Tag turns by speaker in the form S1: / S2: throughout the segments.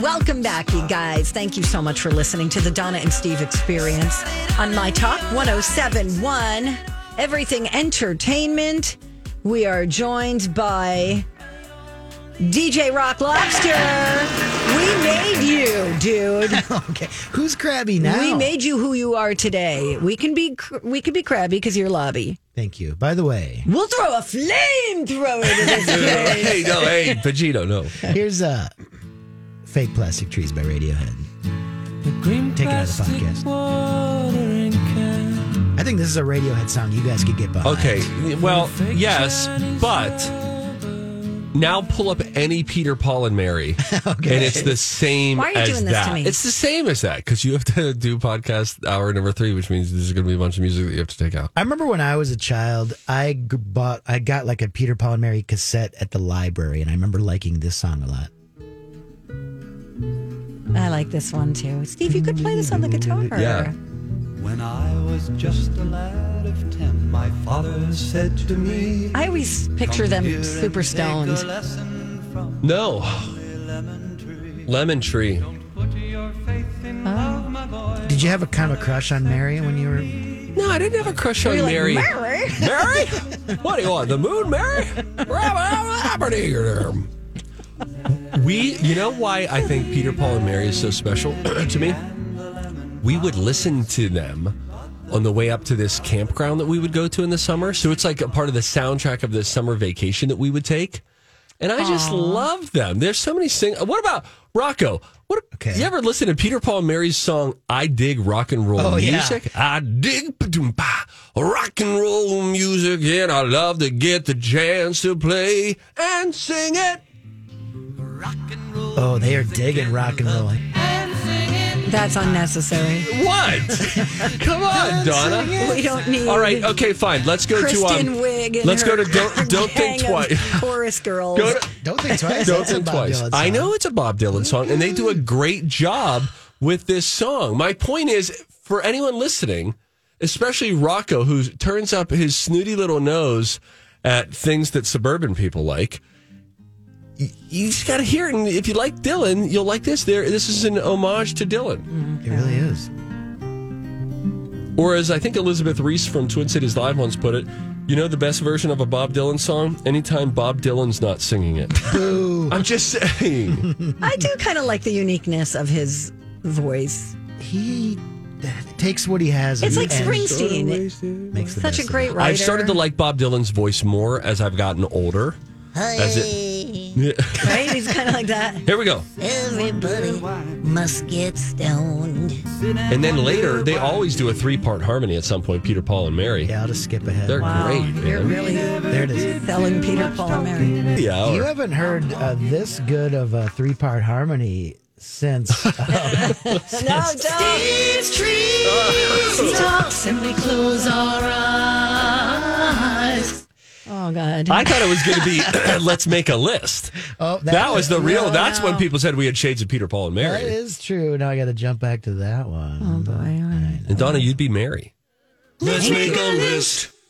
S1: Welcome back, you guys. Thank you so much for listening to the Donna and Steve experience on My Talk 1071, Everything Entertainment. We are joined by DJ Rock Lobster. We made you, dude.
S2: okay, who's crabby now?
S1: We made you who you are today. We can be cr- we can be crabby because you're lobby.
S2: Thank you. By the way,
S1: We'll throw a flamethrower to this place.
S3: hey, no, hey, Vegito, no.
S2: here's uh, "Fake Plastic Trees" by Radiohead. Take it out of the podcast. I think this is a Radiohead song you guys could get behind.
S3: Okay, well, yes, but now pull up any Peter, Paul, and Mary, and it's the same
S1: Why are you
S3: as
S1: doing this
S3: that.
S1: to me?
S3: It's the same as that because you have to do podcast hour number three, which means there's going to be a bunch of music that you have to take out.
S2: I remember when I was a child, I bought, I got like a Peter Paul and Mary cassette at the library, and I remember liking this song a lot.
S1: I like this one too. Steve, you could play this on the guitar.
S3: Yeah.
S4: When I was just a lad of ten, my father said to me,
S1: I always picture them super
S4: take
S1: stoned.
S3: No,
S4: lemon tree.
S3: Lemon Tree.
S4: Put your faith in
S1: Oh.
S4: love, my boy.
S2: Did you have a kind of a crush on Mary when you were?
S3: No, I didn't have a crush on
S1: You're like,
S3: Mary.
S1: Mary?
S3: Mary? What do you want? The moon, Mary? we, you know why I think Peter, Paul, and Mary is so special to me? We would listen to them on the way up to this campground that we would go to in the summer. So it's like a part of the soundtrack of the summer vacation that we would take. And I just love them. There's so many sing. What about Rocco? What
S2: Okay.
S3: you ever listen to Peter Paul and Mary's song "I Dig Rock and Roll
S2: Oh, yeah.
S3: Music"? I dig ba-doom-ba, rock and roll music, and I love to get the chance to play and sing it.
S2: Oh, they are digging rock and roll.
S1: That's unnecessary.
S3: What? Come on, Donna.
S1: We don't need.
S3: All right, okay, fine. Let's go
S1: Kristen
S3: to um.
S1: Wiig. And
S3: let's
S1: her,
S3: go to don't don't think twice.
S1: Chorus girls.
S3: Go to,
S2: Don't think twice.
S3: Don't think twice. I know it's a Bob Dylan song, and they do a great job with this song. My point is, for anyone listening, especially Rocco, who turns up his snooty little nose at things that suburban people like. Y- You just got to hear it, and if you like Dylan, you'll like this. There, this is an homage to Dylan, mm-hmm.
S2: It really is.
S3: or as I think Elizabeth Ries from Twin Cities Live once put it, you know the best version of a Bob Dylan song? Anytime Bob Dylan's not singing it. I'm just saying.
S1: I do kind of like the uniqueness of his voice.
S2: He takes what he has.
S1: It's
S2: and-
S1: like
S2: and
S1: Springsteen.
S2: Makes the
S1: Such a great
S2: it.
S1: writer.
S3: I've started to like Bob Dylan's voice more as I've gotten older. As it,
S1: Right? He's kind of like that.
S3: here we go.
S5: Everybody must get stoned.
S3: And then later, they always do a three part harmony at some point Peter, Paul, and Mary.
S2: Yeah, I'll just skip ahead.
S3: They're
S1: Wow,
S3: great,
S1: you're really
S2: there it is.
S1: selling Peter, Paul, and Mary.
S3: Yeah.
S2: You haven't heard uh, this good of a three-part harmony since. uh,
S1: No, don't.
S5: Steve's trees talk, simply close our eyes.
S1: Oh God.
S3: I thought it was going to be let's make a list.
S2: oh,
S3: That was the real,
S2: no,
S3: that's when people said we had shades of Peter, Paul, and Mary.
S2: is true. Now I got to jump back to that one.
S1: Oh boy. All right.
S3: And Donna, you'd be Mary. Let's make a list.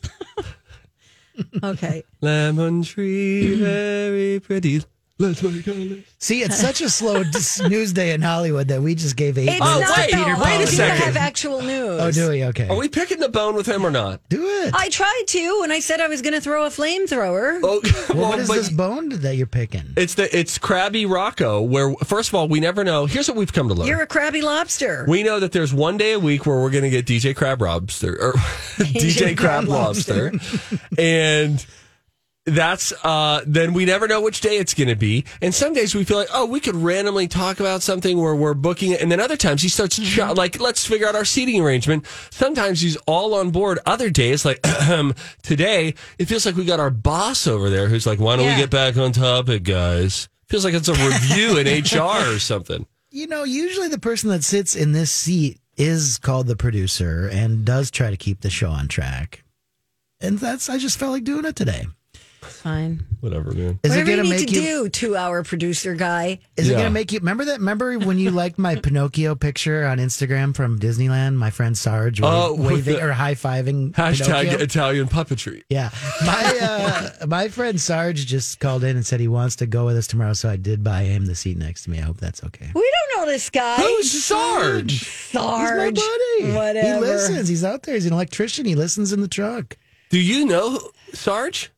S1: Okay.
S3: Lemon tree, very pretty. Let's make a list.
S2: See, it's such a slow dis- news day in Hollywood that we just gave eight
S1: It's
S3: Oh,
S1: not
S3: wait,
S2: to
S1: though.
S2: Peter
S3: wait a
S1: I
S2: Paul.
S1: do
S3: second.
S1: have actual news.
S2: Oh, do we? Okay.
S3: Are we picking the bone with him or not?
S2: do it.
S1: I tried to, and I said I was going to throw a flamethrower.
S3: Oh,
S2: well, what is
S3: but
S2: this bone that you're picking?
S3: It's the it's Krabby Rocco. Where first of all, we never know. Here's what we've come to learn.
S1: You're a crabby lobster.
S3: we know that there's one day a week where we're going to get DJ Crab Lobster or DJ Crab Lobster, and that's uh then we never know which day it's going to be. And some days we feel like oh we could randomly talk about something where we're booking it, and then other times he starts ch- like let's figure out our seating arrangement. Sometimes he's all on board. Other days like today it feels like we got our boss over there who's like why don't
S1: Yeah.
S3: we get back on topic guys. Feels like it's a review in HR or something.
S2: You know, usually the person that sits in this seat is called the producer and does try to keep the show on track. And that's, I just felt like doing it today.
S1: Fine.
S3: Whatever, man.
S2: Is
S1: Whatever
S2: it
S1: you
S2: going to
S1: need
S2: make
S1: to
S2: you?
S1: do, two-hour producer guy.
S2: Is it
S3: Yeah.
S2: going to make you remember that? Remember when you liked my Pinocchio picture on Instagram from Disneyland? My friend Sarge wa-
S3: Oh, with
S2: waving
S3: the-
S2: or high fiving.
S3: Hashtag Italian puppetry.
S2: Yeah, my uh, my friend Sarge just called in and said he wants to go with us tomorrow, so I did buy him the seat next to me. I hope that's okay.
S1: We don't know this guy.
S3: Who's Sarge?
S1: Sarge?
S2: He's my buddy.
S1: Whatever.
S2: He listens. He's out there. He's an electrician. He listens in the truck.
S3: Do you know Sarge?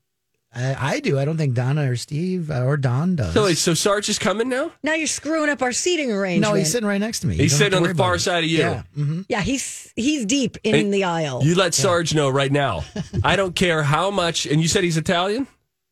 S2: I, I do. I don't think Donna or Steve uh, or Don does.
S3: So so Sarge is coming now?
S1: Now you're screwing up our seating arrangement.
S2: no, he's sitting right next to me. You
S3: He's sitting on the far side of you.
S2: Yeah. mhm.
S1: Yeah, he's he's deep in
S3: And
S1: the aisle.
S3: You let Sarge know right now. I don't care how much. And you said he's Italian.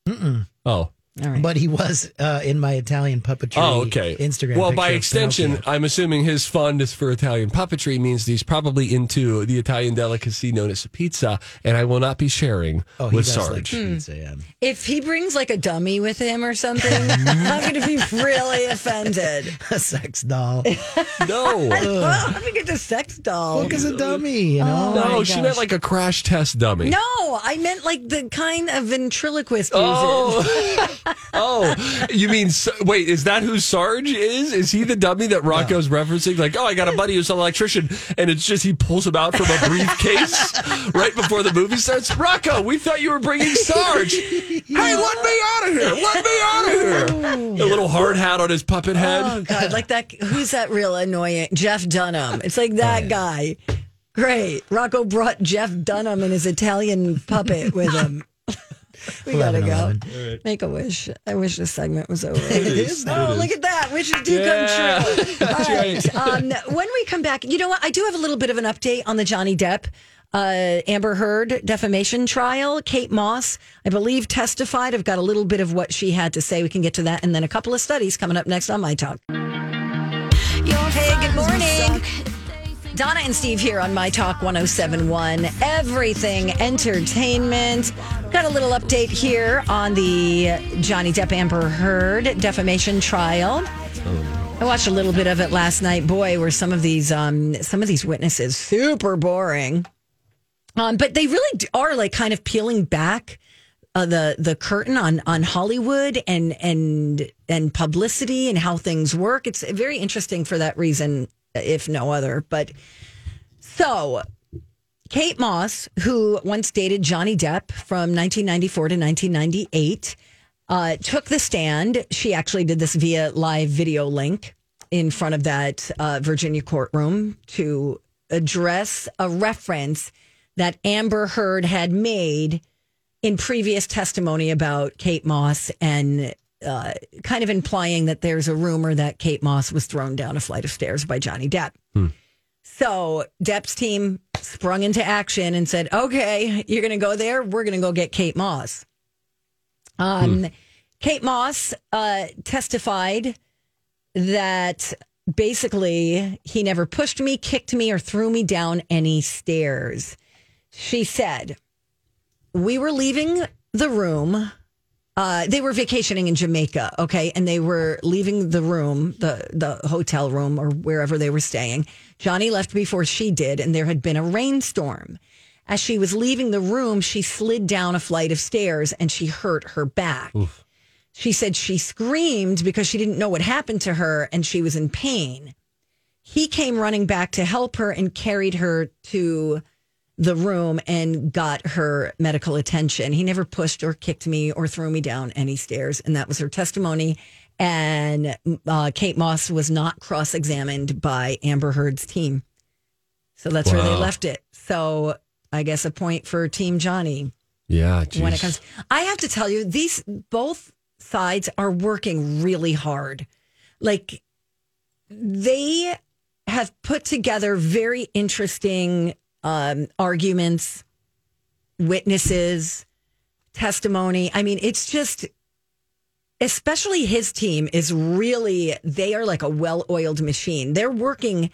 S3: Mm-mm. Oh,
S1: All right.
S2: But he was uh, in my Italian puppetry.
S3: oh, okay.
S2: Instagram.
S3: Well, by extension,
S2: Pinocchio.
S3: I'm assuming his fondness for Italian puppetry means that he's probably into the Italian delicacy known as pizza, and I will not be sharing
S2: oh, he
S3: with
S2: does
S3: Sarge.
S2: like pizza. Yeah.
S1: if he brings like a dummy with him or something, I'm going to be really offended.
S2: A sex doll.
S3: no,
S1: well, I'm going to get the sex doll.
S2: Look as a dummy, you know.
S3: no, she
S1: gosh.
S3: meant like a crash test dummy.
S1: No, I meant like the kind of ventriloquist uses.
S3: Oh, oh! You mean wait? Is that who Sarge is? Is he the dummy that Rocco's referencing? Like, oh, I got a buddy who's an electrician, and it's just he pulls him out from a briefcase right before the movie starts. Rocco, we thought you were bringing Sarge. hey, let me out of here! Let me out of here! A little hard hat on his puppet head.
S1: Oh God, like that. Who's that real annoying? Jeff Dunham. It's like that oh, guy. Great. Rocco brought Jeff Dunham and his Italian puppet with him. We gotta
S2: 11,
S1: go.
S2: 11.
S1: Make a wish. I wish this segment was over.
S2: is,
S1: Oh, look at that. Wishes do
S3: Yeah.
S1: come true. All right. Um, when we come back, you know what? I do have a little bit of an update on the Johnny Depp uh, Amber Heard defamation trial. Kate Moss, I believe, testified. I've got a little bit of what she had to say. We can get to that. And then a couple of studies coming up next on My Talk. Hey, good morning. Donna and Steve here on My Talk 1071. Everything entertainment. Got a little update here on the Johnny Depp Amber Heard defamation trial. I watched a little bit of it last night. Boy, were some of these um some of these witnesses super boring. Um, but they really are like kind of peeling back uh, the the curtain on on Hollywood and and and publicity and how things work. It's very interesting for that reason, if no other. But so Kate Moss, who once dated Johnny Depp from 1994 to 1998, uh, took the stand. She actually did this via live video link in front of that uh, Virginia courtroom to address a reference that Amber Heard had made in previous testimony about Kate Moss and uh, kind of implying that there's a rumor that Kate Moss was thrown down a flight of stairs by Johnny Depp. So Depp's team sprung into action and said, "Okay, you're going to go there. We're going to go get Kate Moss." Um, Kate Moss uh, testified that basically he never pushed me, kicked me, or threw me down any stairs. She said, "We were leaving the room." Uh, they were vacationing in Jamaica, okay, and they were leaving the room, the the hotel room or wherever they were staying. Johnny left before she did, and there had been a rainstorm. As she was leaving the room, she slid down a flight of stairs and she hurt her back. She said she screamed because she didn't know what happened to her and she was in pain. He came running back to help her and carried her to the room and got her medical attention. He never pushed or kicked me or threw me down any stairs. And that was her testimony. And uh, Kate Moss was not cross examined by Amber Heard's team. So that's where they left it. So I guess a point for Team Johnny
S3: Yeah,
S1: when it comes. I have to tell you, these both sides are working really hard. Like they have put together very interesting um, arguments, witnesses, testimony. I mean, it's just. Especially his team is really, they are like a well oiled machine. They're working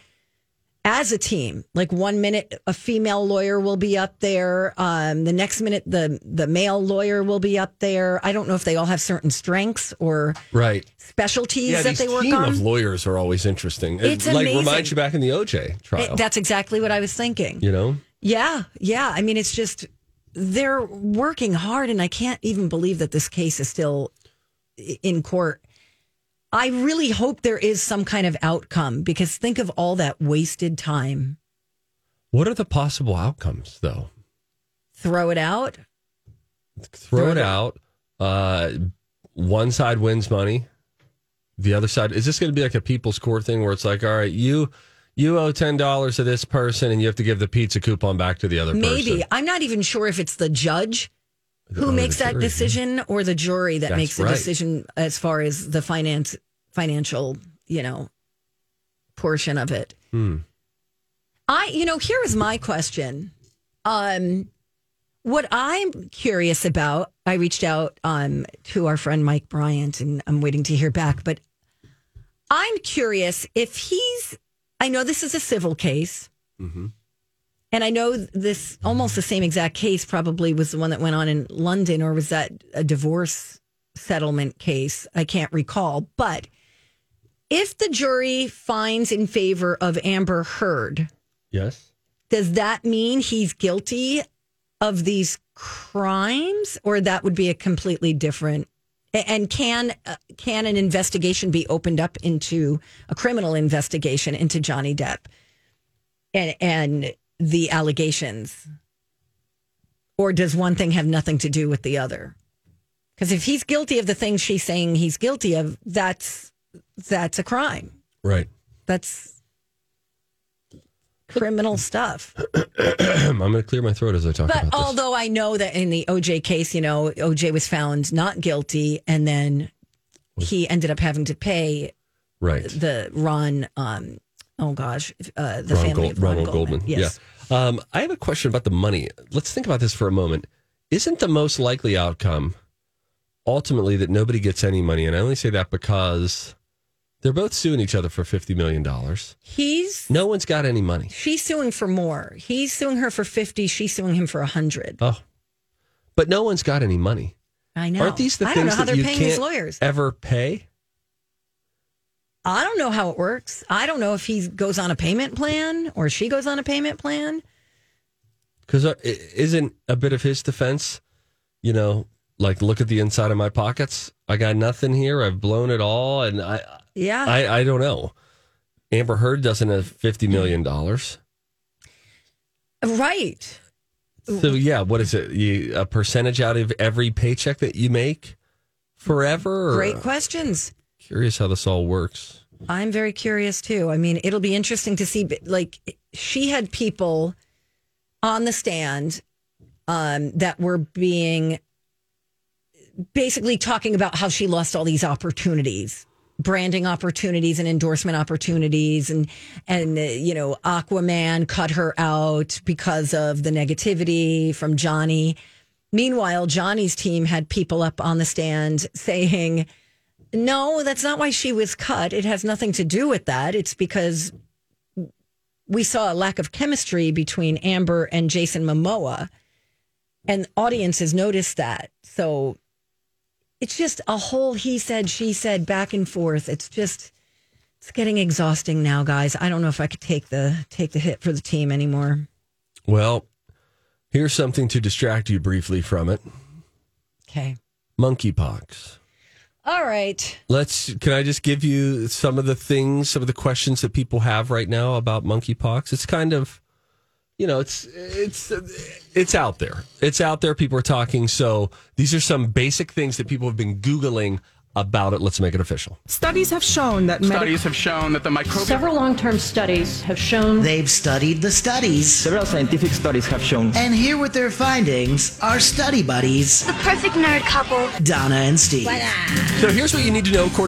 S1: as a team. Like one minute a female lawyer will be up there, um, the next minute the the male lawyer will be up there. I don't know if they all have certain strengths or
S3: right.
S1: specialties
S3: Yeah,
S1: that they work
S3: team
S1: on.
S3: of lawyers are always interesting. It,
S1: It's
S3: like
S1: amazing.
S3: reminds you back in the OJ trial.
S1: It- that's exactly what I was thinking.
S3: you know,
S1: Yeah, yeah. I mean, it's just they're working hard, and I can't even believe that this case is still in court. I really hope there is some kind of outcome because think of all that wasted time.
S3: what are the possible outcomes though?
S1: Throw it out.
S3: Throw
S1: Throw
S3: it
S1: it-
S3: out. Uh, one side wins money. The other side is this going to be like a people's court thing where it's like, all right, you you owe ten dollars to this person, and you have to give the pizza coupon back to the other
S1: Maybe.
S3: person.
S1: Maybe I'm not even sure if it's the judge who makes that
S3: jury,
S1: decision or the jury that
S3: That's
S1: makes the
S3: right.
S1: decision as far as the finance financial, you know, portion of it.
S3: Hmm.
S1: I, you know, here is my question. Um, what I'm curious about, I reached out um, to our friend Mike Bryant, and I'm waiting to hear back. But I'm curious if he's. I know this is a civil case, and I know this almost the same exact case probably was the one that went on in London, or was that a divorce settlement case? I can't recall. But if the jury finds in favor of Amber Heard,
S3: Yes.
S1: does that mean he's guilty of these crimes, or that would be a completely different? And can uh, can an investigation be opened up into a criminal investigation into Johnny Depp and and the allegations, or does one thing have nothing to do with the other? Because if he's guilty of the things she's saying he's guilty of, that's that's a crime.
S3: Right.
S1: That's criminal stuff.
S3: I'm going to clear my throat as I talk
S1: But
S3: about this.
S1: although I know that in the OJ case, you know, OJ was found not guilty and then he ended up having to pay
S3: Right.
S1: the Ron, um, oh gosh, uh, the
S3: Ron
S1: family
S3: Gold-
S1: of Ron
S3: Ronald Goldman.
S1: Yes.
S3: Yeah. Um, I have a question about the money. Let's think about this for a moment. Isn't the most likely outcome ultimately that nobody gets any money? And I only say that because they're both suing each other for $50 million.
S1: He's,
S3: No one's got any money.
S1: she's suing for more. He's suing her for 50. She's suing him for a 100.
S3: Oh, but no one's got any money.
S1: I know.
S3: Aren't these the
S1: I don't
S3: things
S1: know how
S3: that
S1: they're
S3: you
S1: paying
S3: can't
S1: lawyers.
S3: ever pay?
S1: I don't know how it works. I don't know if he goes on a payment plan or she goes on a payment plan.
S3: Because uh, isn't a bit of his defense, you know, like look at the inside of my pockets. I got nothing here. I've blown it all, and I,
S1: Yeah.
S3: I, I don't know. Amber Heard doesn't have fifty million dollars.
S1: right.
S3: So yeah, what is it? You, a percentage out of every paycheck that you make forever? Or-
S1: Great questions.
S3: Curious how this all works.
S1: I'm very curious too. I mean, it'll be interesting to see. Like, she had people on the stand um, that were being basically talking about how she lost all these opportunities, branding opportunities and endorsement opportunities, and and uh, you know, Aquaman cut her out because of the negativity from Johnny. Meanwhile, Johnny's team had people up on the stand saying. No, that's not why she was cut. It has nothing to do with that. It's because we saw a lack of chemistry between Amber and Jason Momoa, and audiences noticed that. So it's just a whole he said, she said, back and forth. It's just it's getting exhausting now, guys. I don't know if I could take the take the hit for the team anymore.
S3: Well, here's something to distract you briefly from it:
S1: Okay.
S3: monkeypox.
S1: All right.
S3: Let's. Can I just give you some of the things, some of the questions that people have right now about monkeypox? It's kind of you know, it's it's it's out there. It's out there. People are talking. So these are some basic things that people have been googling about it. Let's make it official.
S6: Studies have shown that medic-
S7: Studies have shown that the microbial
S8: Several long term studies have shown
S9: They've studied the studies.
S10: Several scientific studies have shown.
S9: And here with their findings are study buddies,
S11: The perfect nerd couple.
S9: Donna and Steve.
S3: So here's what you need to know. Cor-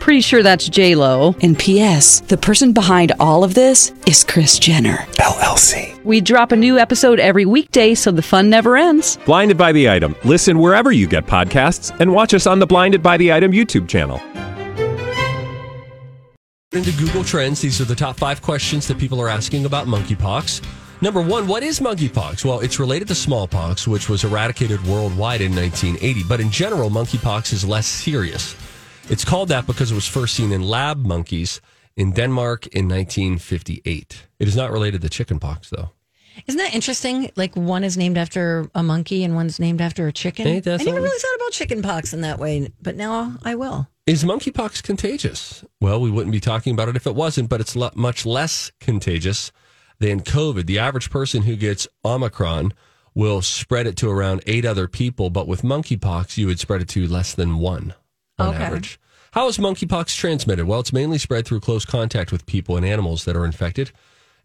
S12: Pretty sure that's J Lo.
S13: And P.S. The person behind all of this is Kris Jenner
S14: LLC.
S12: We drop a new episode every weekday, so the fun never ends.
S14: Blinded by the item. Listen wherever you get podcasts, and watch us on the Blinded by the Item YouTube channel.
S3: into Google Trends, these are the top five questions that people are asking about monkeypox. Number one, what is monkeypox? Well, it's related to smallpox, which was eradicated worldwide in 1980. But in general, monkeypox is less serious. It's called that because it was first seen in lab monkeys in Denmark in 1958. It is not related to chickenpox, though.
S1: Isn't that interesting? Like one is named after a monkey and one's named after a chicken. I never really thought about chickenpox in that way, but now I will.
S3: Is monkeypox contagious? Well, we wouldn't be talking about it if it wasn't, but it's lo- much less contagious than COVID. The average person who gets Omicron will spread it to around eight other people, but with monkeypox, you would spread it to less than one on
S1: Okay.
S3: average. How is monkeypox transmitted? Well, it's mainly spread through close contact with people and animals that are infected.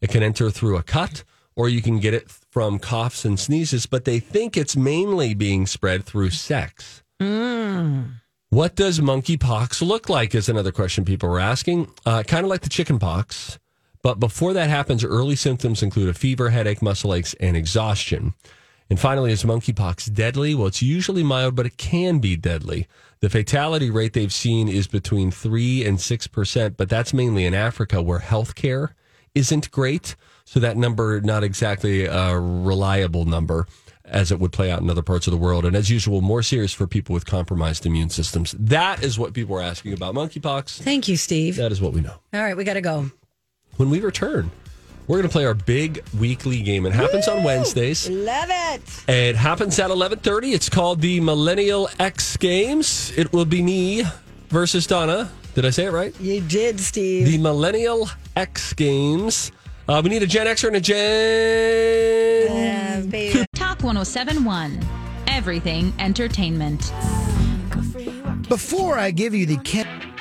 S3: It can enter through a cut, or you can get it from coughs and sneezes, but they think it's mainly being spread through sex. What does monkeypox look like? Is another question people were asking. Uh, kind of like the chickenpox, but before that happens, early symptoms include a fever, headache, muscle aches, and exhaustion. And finally, is monkeypox deadly? Well, it's usually mild, but it can be deadly. The fatality rate they've seen is between 3 and 6%, but that's mainly in Africa where healthcare isn't great. So that number, not exactly a reliable number as it would play out in other parts of the world. And as usual, more serious for people with compromised immune systems. That is what people are asking about monkeypox.
S1: Thank you, Steve.
S3: That is what we know.
S1: All right, we got to go.
S3: When we return, we're going to play our big weekly game. It happens on Wednesdays.
S1: Love it.
S3: It happens at 11:30. It's called the Millennial X Games. It will be me versus Donna. Did I say it right?
S1: You did, Steve.
S3: The Millennial X Games. Uh, we need a Gen Xer and a Gen.
S15: Talk 1071. Everything entertainment.
S2: Before I give you the Ken-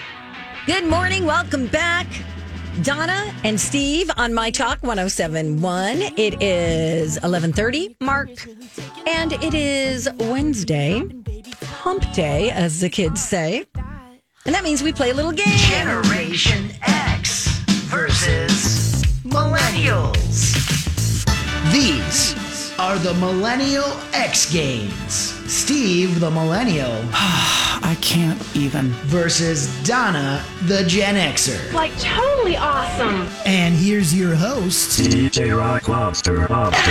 S1: Good morning. Welcome back. Donna and Steve on My Talk 1071. It is 11:30 mark and it is Wednesday. Hump day as the kids say. And that means we play a little game.
S9: Generation X versus Millennials. These are the Millennial X Games. Steve, the Millennial,
S16: I can't even.
S9: versus Donna, the Gen Xer.
S11: Like totally awesome.
S9: And here's your host,
S10: DJ Rock Lobster. Lobster.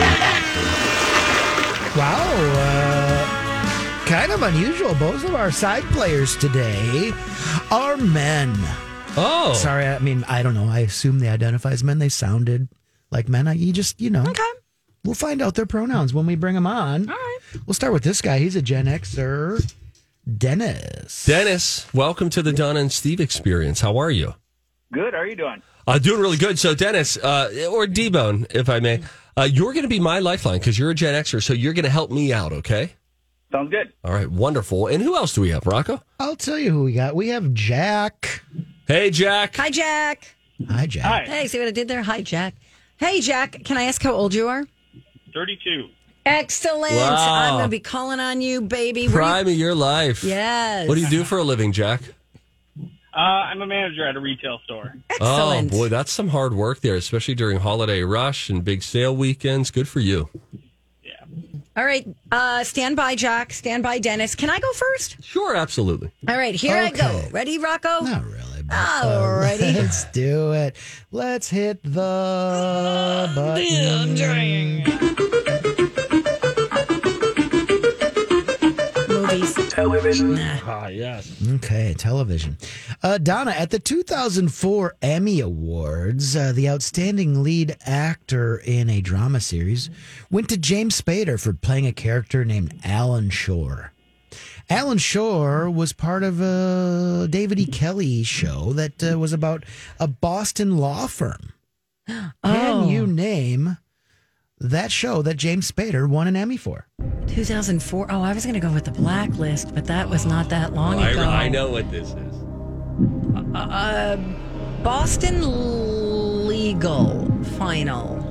S2: Wow, uh, kind of unusual. Both of our side players today are men.
S3: Oh,
S2: Sorry, I mean, I don't know. I assume they identify as men. They sounded like men. I, you just, you know.
S1: Okay.
S2: We'll find out their pronouns when we bring them on.
S1: All right.
S2: We'll start with this guy. He's a Gen Xer. Dennis.
S3: Dennis, welcome to the Donna and Steve experience. How are you?
S17: Good. How are you doing?
S3: Uh, doing really good. So, Dennis, uh, or D Bone, if I may, uh, you're going to be my lifeline because you're a Gen Xer. So, you're going to help me out, okay?
S17: Sounds good.
S3: All right, wonderful. And who else do we have, Rocco?
S2: I'll tell you who we got. We have Jack.
S3: Hey, Jack.
S1: Hi, Jack.
S2: Hi, Jack.
S17: Hi.
S1: Hey, see what I did there? Hi, Jack. Hey, Jack. Can I ask how old you are?
S17: 32.
S1: Excellent.
S3: Wow.
S1: I'm going to be calling on you, baby. Where do you-
S3: Prime of your life.
S1: Yes.
S3: What do you do for a living, Jack?
S17: Uh, Uh, I'm a manager at a retail store.
S1: Excellent.
S3: Oh boy, that's some hard work there, especially during holiday rush and big sale weekends. Good for you. Yeah.
S1: All right. Uh, stand by, Jack. Stand by, Dennis. Can I go first?
S3: Sure, absolutely.
S1: All right. Here I go.
S2: Okay.
S1: Ready, Rocco?
S2: Not really. But,
S1: All righty.
S2: Let's do it. Let's hit the button.
S1: Movies.
S9: Television.
S3: Ah, yes.
S2: Okay, television. Uh, Donna, at the 2004 Emmy Awards, uh, the outstanding lead actor in a drama series went to James Spader for playing a character named Alan Shore. Alan Shore was part of a David E. Kelley show that uh, was about a Boston law firm. Can
S1: Oh.
S2: you name that show that James Spader won an Emmy for?
S1: 2004. Oh, I was going to go with the blacklist, but that was not that long
S3: I,
S1: ago.
S3: I know what this is.
S1: Uh, Boston Legal Final.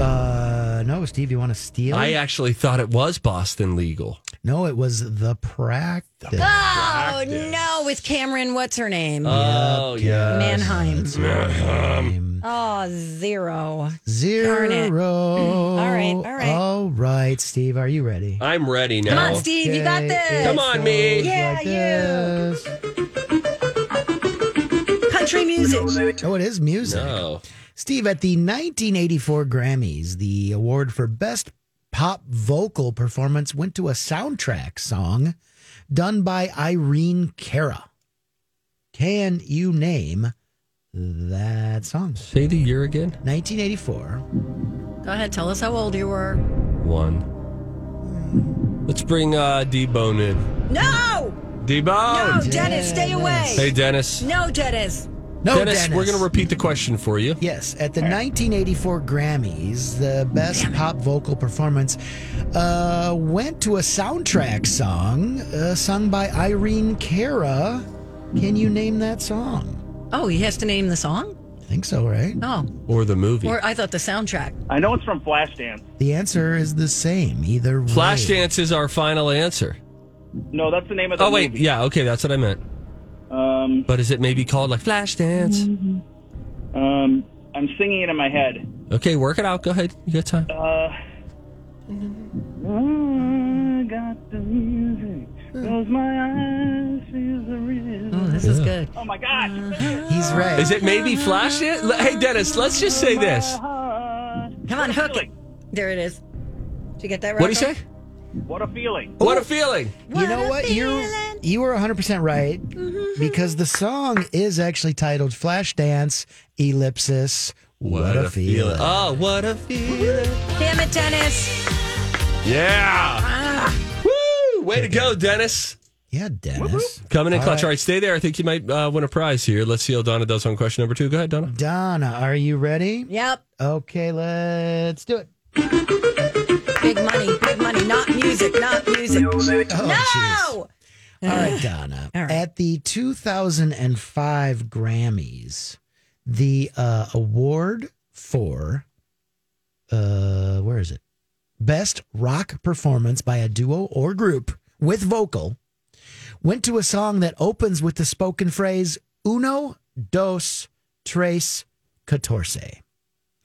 S2: Uh, no, Steve, you want to steal?
S3: I actually thought it was Boston legal.
S2: No, it was the practice.
S1: Oh, no, with Camryn, what's her name?
S3: Oh, yeah.
S1: Manheim. Oh, zero.
S2: Zero.
S1: Darn it. All right, all right.
S2: All right, Steve, are you ready?
S3: I'm ready now.
S1: Come on, Steve, you got this.
S3: Come on, me.
S1: Yeah,
S2: like
S1: you.
S2: this.
S1: Country music.
S2: Oh, it is music.
S3: No.
S2: Steve, at the 1984 Grammys, the award for Best Pop Vocal Performance went to a soundtrack song done by Irene Cara. Can you name that song?
S3: Say the year again.
S2: 1984.
S1: Go ahead, tell us how old you were.
S3: One. Let's bring uh, D-Bone in.
S1: No!
S3: D-Bone.
S1: No, Dennis, stay away.
S3: Hey, Dennis.
S1: No, Dennis.
S2: No,
S3: Dennis,
S2: Dennis.
S3: we're going to repeat the question for you.
S2: Yes, at the 1984 Grammys, the best pop vocal performance uh, went to a soundtrack song uh, sung by Irene Cara. Can you name that song?
S1: Oh, he has to name the song?
S2: I think so, right?
S1: Oh.
S3: Or the movie.
S1: Or I thought the soundtrack.
S17: I know it's from Flashdance.
S2: The answer is the same. Either way.
S3: Flashdance is our final answer.
S17: No, that's the name of the
S3: Oh, wait.
S17: movie.
S3: Yeah, okay, that's what I meant.
S17: Um,
S3: But is it maybe called like Flashdance?
S17: um, I'm singing it in my head.
S3: Okay, work it out. Go ahead. You got time.
S17: Uh, I got the music. Close my eyes, feel the rhythm.
S1: Oh, this is good.
S17: Oh my God!
S2: He's right.
S3: Is it maybe Flash? Le- Hey, Dennis, let's just say this.
S1: Come on, hook it. There it is. Did you get that right?
S3: What do you say?
S17: What a feeling!
S3: What a feeling.
S2: You know what? You you were 100% right because the song is actually titled Flashdance Ellipsis. What, a, feeling.
S3: Oh, what a feeling.
S1: Damn it, Dennis.
S3: Yeah. Woo! Way to go, Dennis.
S2: Yeah, Dennis.
S3: Coming in
S2: All
S3: clutch.
S2: right.
S3: All right, stay there. I think you might uh, win a prize here. Let's see how Donna does on question number two. Go ahead, Donna.
S2: Donna, are you ready?
S1: Yep.
S2: Okay, let's do it.
S1: Big money, big money. Not music, not music.
S2: Oh,
S1: no!
S2: All right, Donna.
S1: All right.
S2: At the 2005 Grammys, the uh, award for uh, where is it? Best rock performance by a duo or group with vocal went to a song that opens with the spoken phrase "Uno, dos, tres, catorce."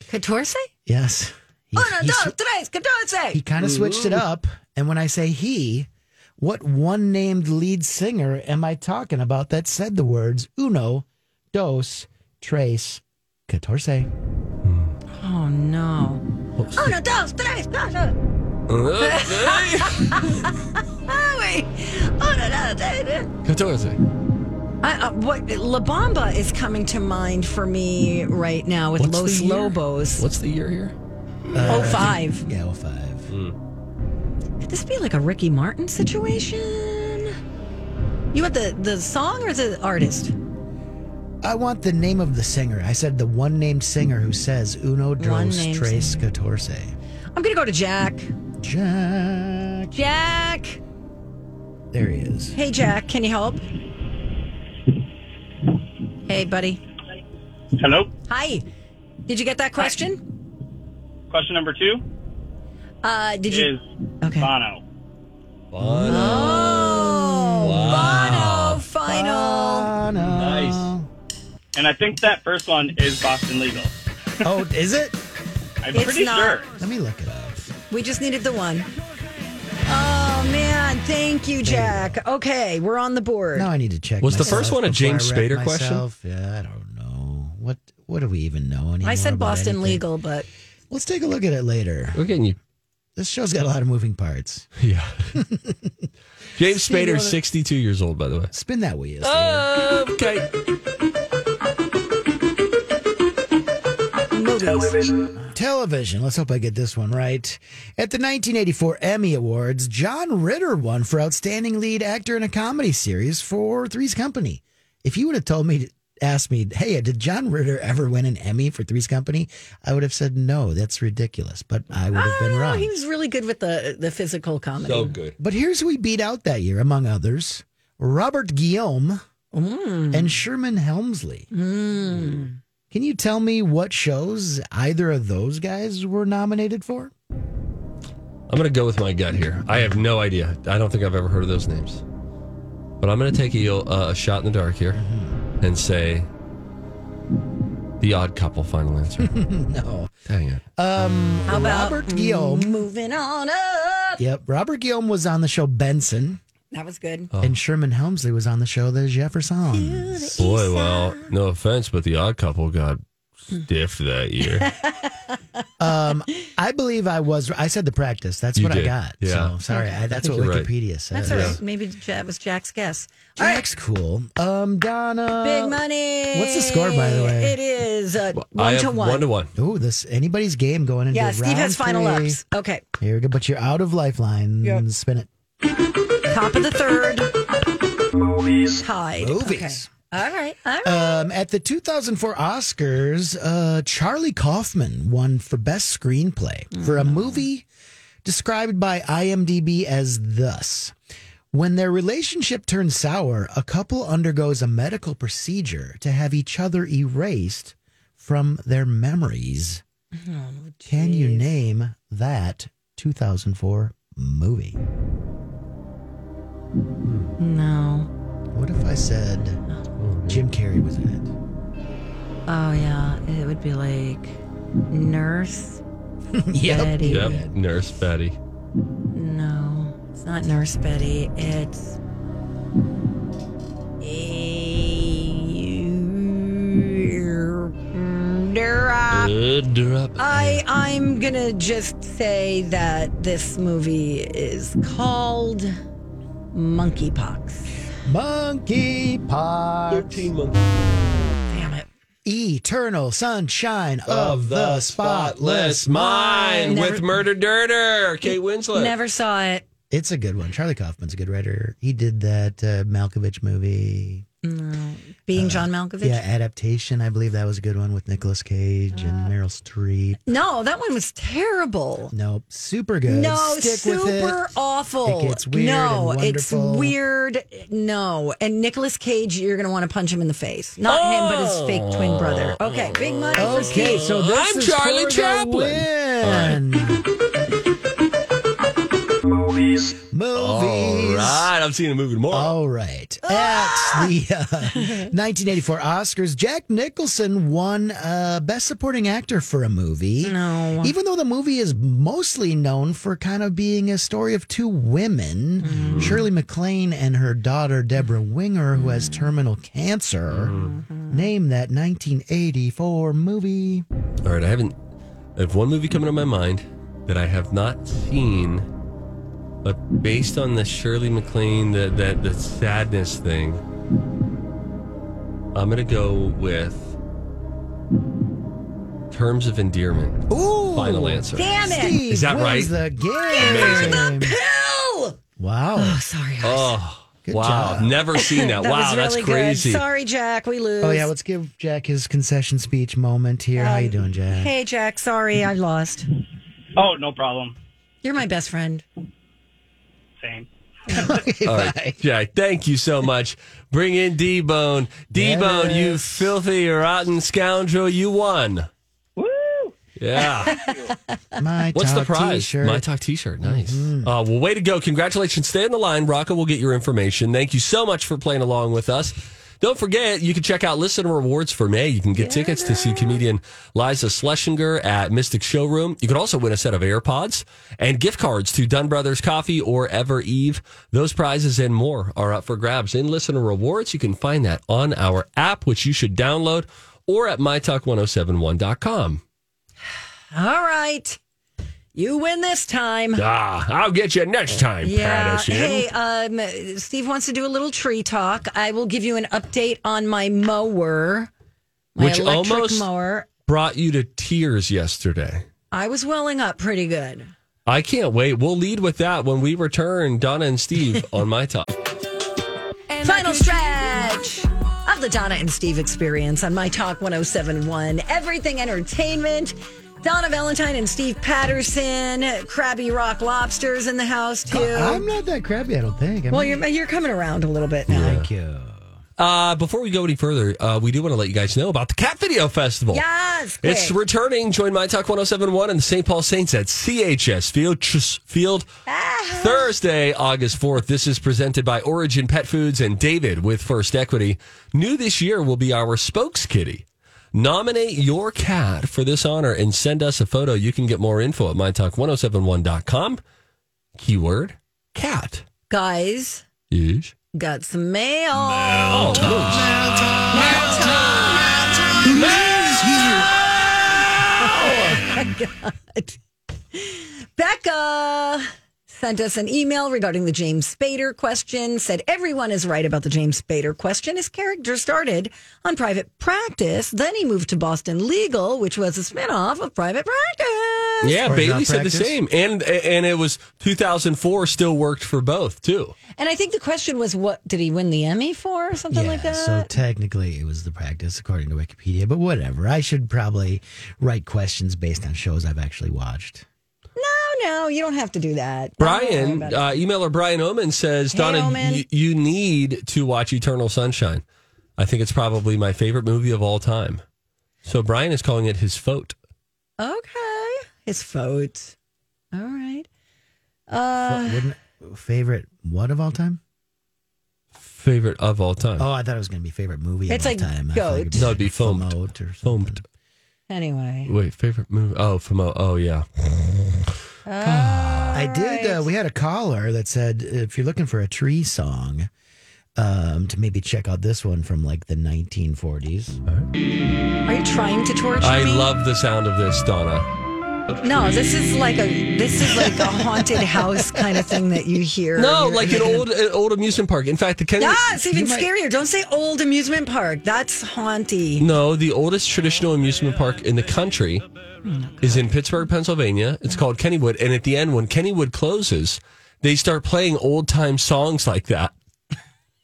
S1: Catorce?
S2: Yes. He,
S1: Uno,
S2: he
S1: dos,
S2: sw-
S1: tres, catorce.
S2: he kind of switched it up. And when I say he, what one named lead singer am I talking about that said the words uno, dos, tres, catorce?
S1: Oh, no. Uno, dos, tres, catorce. Ah, wait. Uno, dos, tres.
S3: Catorce.
S1: I, uh, what La Bamba is coming to mind for me right now with
S3: What's
S1: Los
S3: the year?
S1: Lobos.
S3: What's the year here?
S1: Uh, oh five.
S2: Yeah, oh five. Hmm.
S1: Could this be like a Ricky Martin situation? You want the the song or the artist?
S2: I want the name of the singer. I said the one named singer who says uno,
S1: One
S2: dos,
S1: named
S2: tres, catorce.
S1: I'm gonna go to Jack.
S2: Jack.
S1: Jack.
S2: There he is.
S1: Hey Jack, can you help? Hey buddy.
S17: Hello.
S1: Hi. Did you get that question?
S17: Question number two
S1: Uh did you
S17: is
S1: Okay.
S17: Bono.
S1: Oh,
S3: Wow.
S1: Bono final.
S2: Bono.
S7: and I think that first one is Boston Legal.
S2: Oh, is it?
S7: I'm
S1: It's
S7: pretty
S1: not.
S7: sure.
S2: Let me look it up.
S1: We just needed the one. Oh man, thank you, Jack. Okay, we're on the board.
S2: Now I need to check.
S3: Was the first one a James
S2: I wreck
S3: Spader question?
S2: Yeah, I don't know. What What do we even know anymore?
S1: I said Boston
S2: anything?
S1: legal, but
S2: Let's take a look at it later.
S3: We're getting you.
S2: This show's got a lot of moving parts.
S3: Yeah. James
S2: you
S3: Spader,
S2: wanna-
S3: 62 years old, by the way.
S2: Spin that wheel. Steve.
S3: Okay.
S2: Television. Television. Let's hope I get this one right. At the 1984 Emmy Awards, John Ritter won for Outstanding Lead Actor in a Comedy Series for Three's Company. If you would have told me, asked me, hey, did John Ritter ever win an Emmy for Three's Company? I would have said no, that's ridiculous. But I would have been
S1: Oh,
S2: wrong.
S1: he was really good with the the physical comedy.
S3: So good.
S2: But here's who he beat out that year, among others Robert Guillaume and Sherman Hemsley. Can you tell me what shows either of those guys were nominated for?
S3: I'm going to go with my gut here. I have no idea. I don't think I've ever heard of those names. But I'm going to take a, uh, a shot in the dark here and say the odd couple final answer.
S2: no.
S3: Dang it.
S2: Um,
S1: How about
S2: Robert Guillaume.
S1: moving on up?
S2: Yep. Robert Guillaume was on the show Benson,
S1: That was good.
S2: and Sherman Hemsley was on the show The Jeffersons.
S3: Boy, well, no offense, but the odd couple got stiff that year.
S2: Um, I believe I was. I said the practice. That's
S3: You
S2: what I got.
S3: Yeah.
S2: So sorry. I, that's
S3: I
S2: what
S3: think you're right.
S2: Wikipedia says.
S1: That's all right. Maybe that was Jack's guess.
S2: Jack's cool. Um, Donna.
S1: Big money.
S2: What's the score, by the way?
S1: It is uh, one
S3: I
S1: to
S3: have
S1: one.
S3: one to one.
S2: Oh, this anybody's game going into
S1: Yeah, Steve
S2: round
S1: has final
S2: three.
S1: ups. Okay.
S2: Here we go. But you're out of lifeline.
S1: Yep.
S2: Spin it.
S1: Top of the third.
S9: Movies.
S1: Tied.
S2: Movies.
S1: All right. All right.
S2: Um, at the 2004 Oscars, uh, Charlie Kaufman won for Best Screenplay for
S1: Mm.
S2: a movie described by IMDb as thus. When their relationship turns sour, a couple undergoes a medical procedure to have each other erased from their memories.
S1: Oh,
S2: Can you name that 2004 movie?
S1: no.
S2: What if I said Jim Carrey was in it?
S1: Oh yeah, it would be like nurse.
S2: Yep.
S1: Betty.
S3: Yep. Nurse Betty.
S1: No, it's not Nurse Betty. It's.
S3: Uh, drop.
S1: I I'm gonna just say that this movie is called Monkeypox.
S2: Monkeypox.
S3: 13 months.
S1: Damn it!
S2: Eternal sunshine of, the spotless
S3: mind
S1: Never-
S3: with Murder Dirter, Kate Winslet.
S1: Never saw it.
S2: It's a good one. Charlie Kaufman's a good writer. He did that uh, Malkovich movie.
S1: No. Being uh, John Malkovich.
S2: Yeah, adaptation. I believe that was a good one with Nicolas Cage and uh. Meryl Streep.
S1: No, that one was terrible.
S2: Nope, super good.
S1: No,
S2: Stick with
S1: super
S2: it.
S1: awful.
S2: It gets weird
S1: No,
S2: and
S1: it's weird. No, and Nicolas Cage, you're going to want to punch him in the face. Not him, but his fake twin brother. Okay, big money for
S2: Okay,
S1: Steve.
S2: so this
S3: I'm
S2: is
S3: Charlie Chaplin.
S2: Win.
S9: Movies.
S2: Movies.
S3: All right, I'm seeing a movie tomorrow.
S2: All right. At the uh, 1984 Oscars, Jack Nicholson won uh, Best Supporting Actor for a movie.
S1: No.
S2: Even though the movie is mostly known for kind of being a story of two women,
S1: Mm.
S2: Shirley MacLaine and her daughter Debra Winger, who has terminal cancer.
S1: Mm-hmm.
S2: Name that 1984 movie.
S3: All right, I haven't. I have one movie coming to my mind that I have not seen, but based on the Shirley MacLaine, the that the sadness thing, I'm gonna go with Terms of Endearment.
S2: Ooh.
S3: Final answer.
S1: Damn it.
S2: Steve
S3: Is that
S2: wins
S3: right?
S2: the game.
S3: Amazing.
S1: Pill!
S2: Wow.
S1: Oh, sorry.
S3: Oh,
S2: Good
S3: wow!
S2: job.
S3: Never seen that.
S1: that
S3: wow,
S1: was
S3: that's
S1: really
S3: crazy.
S1: good. Sorry, Jack. We lose.
S2: Oh yeah, let's give Jack his concession speech moment here. How you
S1: Um,
S2: doing, Jack?
S1: Hey, Jack. Sorry, I lost.
S7: Oh, no problem.
S1: You're my best friend.
S7: Same.
S2: Okay,
S3: All
S2: bye.
S3: right, Jack, thank you so much. Bring in D Bone. D Bone, you filthy, rotten scoundrel, you won.
S7: Woo!
S3: Yeah.
S2: My
S3: What's the
S2: talk
S3: prize?
S2: T-shirt.
S3: My Talk t shirt. Nice. Uh, well, way to go. Congratulations. Stay on the line. Rocco will get your information. Thank you so much for playing along with us. Don't forget, you can check out listener rewards for May. You can get tickets to see comedian Liza Shlesinger at Mystic Showroom. You can also win a set of AirPods and gift cards to Dunn Brothers Coffee or Evereve. Those prizes and more are up for grabs in listener rewards. You can find that on our app, which you should download, or at mytalk1071.com.
S1: All right. You win this time.
S3: Ah, I'll get you next time,
S1: Yeah.
S3: Patterson.
S1: Hey, um, Steve wants to do a little tree talk. I will give you an update on my mower, my
S3: Which
S1: electric
S3: almost
S1: mower.
S3: brought you to tears yesterday.
S1: I was welling up pretty good.
S3: I can't wait. We'll lead with that when we return, Donna and Steve on My Talk.
S1: Final stretch of the Donna and Steve experience on My Talk 1071. Everything Entertainment. Donna Valentine and Steve Patterson. Krabby Rock Lobsters in the house, too.
S2: I'm not that crabby, I don't think. I
S1: well,
S2: mean-
S1: you're, you're coming around a little bit now.
S2: Thank you.
S3: Uh, before we go any further, uh, we do want to let you guys know about the Cat Video Festival.
S1: Yes,
S3: It's
S1: quick.
S3: returning. Join My Talk 1071 and the St. Paul Saints at CHS Field, Chus- Field Thursday, August 4th. This is presented by Origin Pet Foods and David with First Equity. New this year will be our spokes kitty. Nominate your cat for this honor and send us a photo. You can get more info at mytalk1071.com. Keyword cat.
S1: Guys,
S3: Yes.
S1: got some mail.
S3: Oh,
S1: Oh my God. Becca sent us an email regarding the James Spader question. Said everyone is right about the James Spader question. His character started on Private Practice, then he moved to Boston Legal, which was a spinoff of Private Practice.
S3: Yeah,
S2: Or
S3: Bailey
S2: not
S3: said the same, and and it was 2004. Still worked for both too.
S1: And I think the question was, what did he win the Emmy for, or something like that?
S2: So technically, it was the practice, according to Wikipedia. But whatever. I should probably write questions based on shows I've actually watched.
S1: No, no, you don't have to do that.
S3: Brian, uh, emailer Brian Oman says,
S1: Hey,
S3: Donna,
S1: Oman.
S3: y- you need to watch Eternal Sunshine. I think it's probably my favorite movie of all time. So Brian is calling it his faute.
S1: okay, his vote. All right. Uh,
S2: Wouldn't favorite what of all time?
S3: Favorite of all time.
S2: Oh, I thought it was going to be favorite movie
S1: It's
S2: of all
S1: like
S2: time. I
S1: goat.
S2: thought it
S3: No, it'd be
S2: was
S3: foamed.
S2: Foamed or
S3: Foamed.
S1: anyway.
S3: Wait, favorite movie? Oh, Famo. Oh, yeah.
S2: I did. Uh, we had a caller that said if you're looking for a tree song, um, to maybe check out this one from like the 1940s.
S1: Are you trying to torture
S3: I
S1: me?
S3: love the sound of this, Donna.
S1: No, this is like a this is like a haunted house kind of thing that you hear.
S3: No, like an old an old amusement park. In fact, the Kenny.
S1: Yeah, it's even
S3: you might-
S1: scarier. Don't say old amusement park. That's haunty.
S3: No, the oldest traditional amusement park in the country is in Pittsburgh, Pennsylvania. It's called Kennywood. And at the end, when Kennywood closes, they start playing old time songs like that.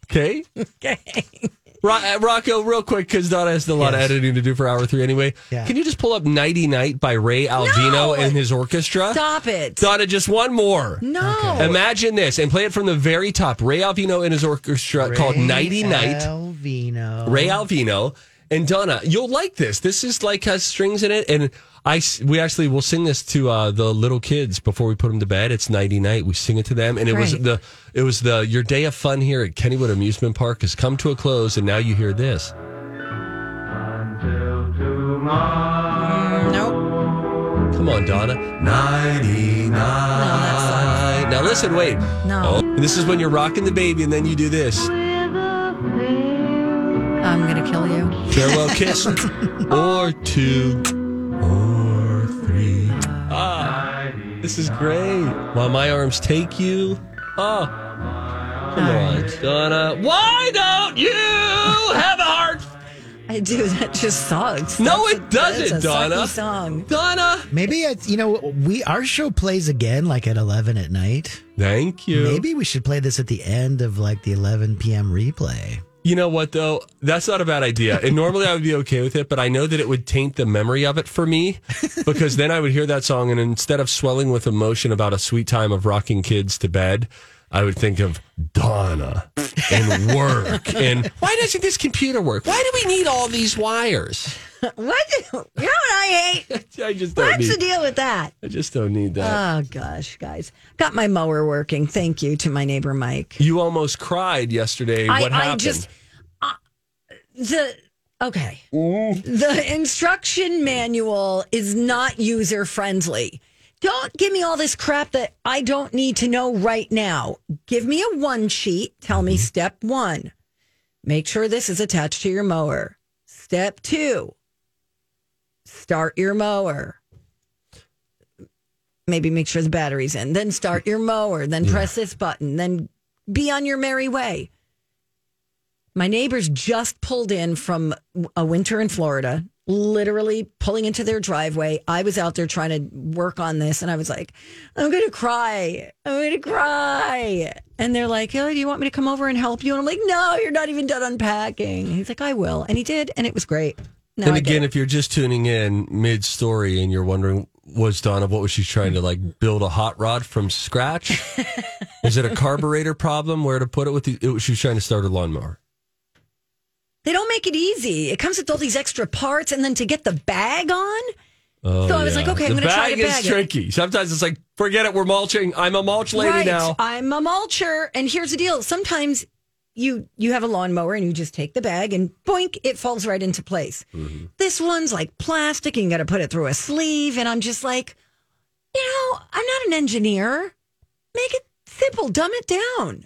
S3: Okay?
S1: Okay.
S3: Ro- uh, Rocco, real quick, because Donna has a lot of editing to do for hour three anyway.
S2: Yeah.
S3: Can you just pull up Nighty Night by Ray Alvino
S1: No!
S3: and his orchestra?
S1: Stop it.
S3: Donna, just one more.
S1: No.
S3: Imagine this and play it from the very top. Ray Alvino and his orchestra called
S2: Ray
S3: Nighty Night.
S2: Alvino.
S3: Ray Alvino and Donna. You'll like this. This is like has strings in it, and I s- we actually will sing this to uh, the little kids before we put them to bed. It's nighty night. We sing it to them, and it was the it was the your day of fun here at Kennywood Amusement Park has come to a close, and now you hear this.
S1: Nope.
S3: Come on, Donna. Nighty night. Now listen, wait.
S1: No.
S3: Oh, this is when you're rocking the baby, and then you do this.
S1: I'm gonna kill you.
S3: Farewell kiss. or two. Or three. Ah, this is great. While my arms take you. Oh. Come on, Donna. Why don't you have a heart?
S1: I do. That just sucks.
S3: No,
S1: That's
S3: it
S1: a-
S3: doesn't,
S1: that's a
S3: Donna.
S1: sucky Song.
S3: Donna.
S2: Maybe it's you know we our show plays again like at 11 at night.
S3: Thank you.
S2: Maybe we should play this at the end of like the 11 p.m. replay.
S3: You know what though? That's not a bad idea. And normally I would be okay with it, but I know that it would taint the memory of it for me because then I would hear that song and instead of swelling with emotion about a sweet time of rocking kids to bed, I would think of Donna and work and why doesn't this computer work? Why do we need all these wires?
S1: what? You know what I hate?
S3: I just don't
S1: What's the deal with that?
S3: I just don't need that.
S1: Oh gosh, guys, got my mower working. Thank you to my neighbor Mike.
S3: you almost cried yesterday.
S1: I,
S3: what
S1: I
S3: happened?
S1: just, uh, the okay. The instruction manual is not user friendly. Don't give me all this crap that I don't need to know right now. Give me a one sheet. Tell me step one. Make sure this is attached to your mower. Step two. Start your mower. Maybe make sure the battery's in. Then start your mower. Then press this button. Then be on your merry way. My neighbors just pulled in from a winter in Florida, literally pulling into their driveway. I was out there trying to work on this and I was like, I'm going to cry. I'm going to cry. And they're like, Oh, do you want me to come over and help you? And I'm like, No, you're not even done unpacking. He's like, I will. And he did. And it was great. Now
S3: and again, if you're just tuning in mid story and you're wondering, was Donna, what was she trying to like build a hot rod from scratch? Is it a carburetor problem? Where to put it with the, it, she was trying to start a lawnmower.
S1: they don't make it easy. It comes with all these extra parts. And then to get the bag on,
S3: Oh,
S1: So I was like, okay, I'm gonna try to
S3: bag
S1: to
S3: is
S1: bag it.
S3: tricky. Sometimes it's like, forget it, we're mulching. I'm a mulch lady
S1: right.
S3: now.
S1: I'm a mulcher. And here's the deal. Sometimes you you have a lawnmower and you just take the bag and boink, it falls right into place.
S3: Mm-hmm.
S1: This one's like plastic and you got to put it through a sleeve. And I'm just like, you know, I'm not an engineer. Make it simple, dumb it down.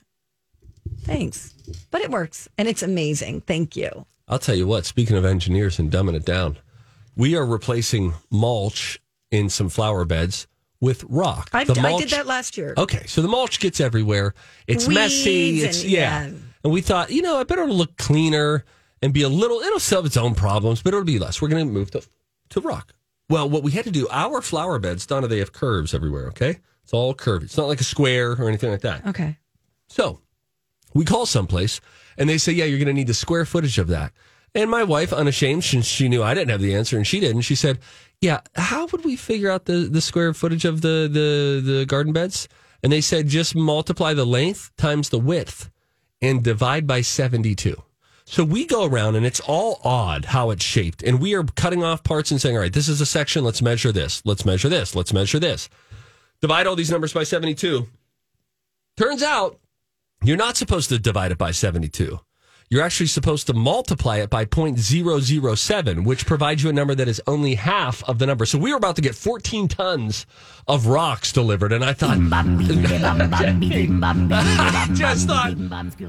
S1: Thanks. But it works and it's amazing. Thank you.
S3: I'll tell you what, speaking of engineers and dumbing it down, we are replacing mulch in some flower beds with rock.
S1: I've,
S3: The
S1: I
S3: mulch-
S1: did that last year.
S3: Okay, so the mulch gets everywhere. It's
S1: Weeds
S3: messy. It's
S1: and-
S3: yeah.
S1: yeah.
S3: And we thought, you know, I better look cleaner and be a little. It'll solve its own problems, but it'll be less. We're going to move to to rock. Well, what we had to do, our flower beds, Donna, they have curves everywhere. Okay, it's all curvy. It's not like a square or anything like that.
S1: Okay.
S3: So we call someplace and they say, yeah, you're going to need the square footage of that. And my wife, unashamed, since she knew I didn't have the answer and she didn't, she said, yeah, how would we figure out the, the square footage of the, the, the garden beds? And they said, just multiply the length times the width and divide by 72. So we go around and it's all odd how it's shaped. And we are cutting off parts and saying, all right, this is a section. Let's measure this. Let's measure this. Let's measure this. Divide all these numbers by 72. Turns out you're not supposed to divide it by 72. You're actually supposed to multiply it by 0.007, which provides you a number that is only half of the number. So we were about to get 14 tons of rocks delivered, and I thought, I just thought,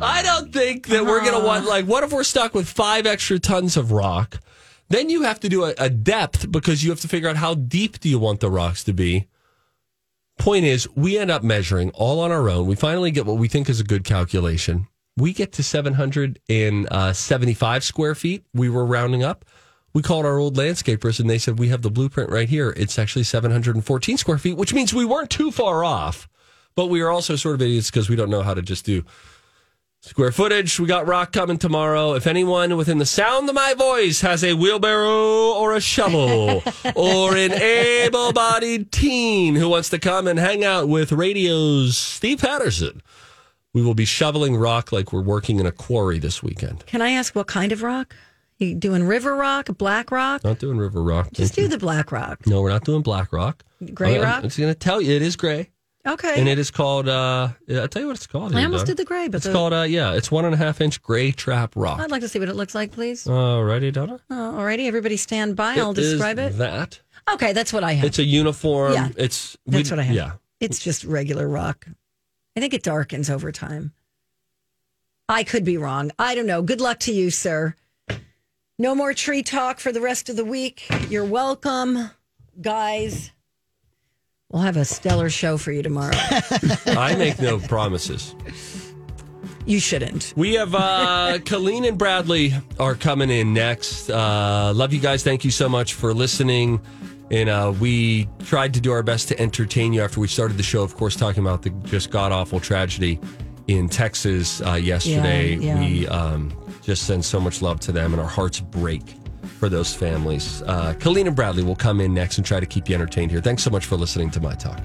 S3: I don't think that we're going to want, like, what if we're stuck with five extra tons of rock? Then you have to do a, a depth because you have to figure out how deep do you want the rocks to be. Point is, we end up measuring all on our own. We finally get what we think is a good calculation. We get to 775 uh, square feet. We were rounding up. We called our old landscapers and they said, We have the blueprint right here. It's actually 714 square feet, which means we weren't too far off. But we are also sort of idiots because we don't know how to just do square footage. We got rock coming tomorrow. If anyone within the sound of my voice has a wheelbarrow or a shovel or an able bodied teen who wants to come and hang out with radio's Steve Patterson, we will be shoveling rock like we're working in a quarry this weekend.
S1: Can I ask what kind of rock? You doing river rock, black rock?
S3: Not doing river rock.
S1: Just do the black rock.
S3: No, we're not doing black rock.
S1: Gray
S3: I'm-
S1: rock?
S3: I'm just going to tell you, it is gray.
S1: Okay.
S3: And it is called, uh, I'll tell you what it's called.
S1: I
S3: here,
S1: almost
S3: Donna.
S1: did the gray, but
S3: It's
S1: the-
S3: called, uh, yeah, it's one and a half inch gray trap rock.
S1: I'd like to see what it looks like, please.
S3: Alrighty, Donna.
S1: Alrighty, everybody stand by. I'll
S3: It is
S1: describe it.
S3: That.
S1: Okay, that's what I have.
S3: It's a uniform.
S1: Yeah,
S3: It's
S1: That's
S3: we-
S1: what I have.
S3: Yeah.
S1: It's just regular rock. I think it darkens over time. I could be wrong. I don't know. Good luck to you, sir. No more tree talk for the rest of the week. You're welcome, guys. We'll have a stellar show for you tomorrow.
S3: I make no promises.
S1: you shouldn't.
S3: We have uh Colleen and Bradley are coming in next. Uh love you guys. Thank you so much for listening. And uh we tried to do our best to entertain you after we started the show, of course, talking about the just god awful tragedy in Texas uh yesterday.
S1: Yeah, yeah.
S3: We um just send so much love to them and our hearts break for those families. Uh Colleen and Bradley will come in next and try to keep you entertained here. Thanks so much for listening to My Talk.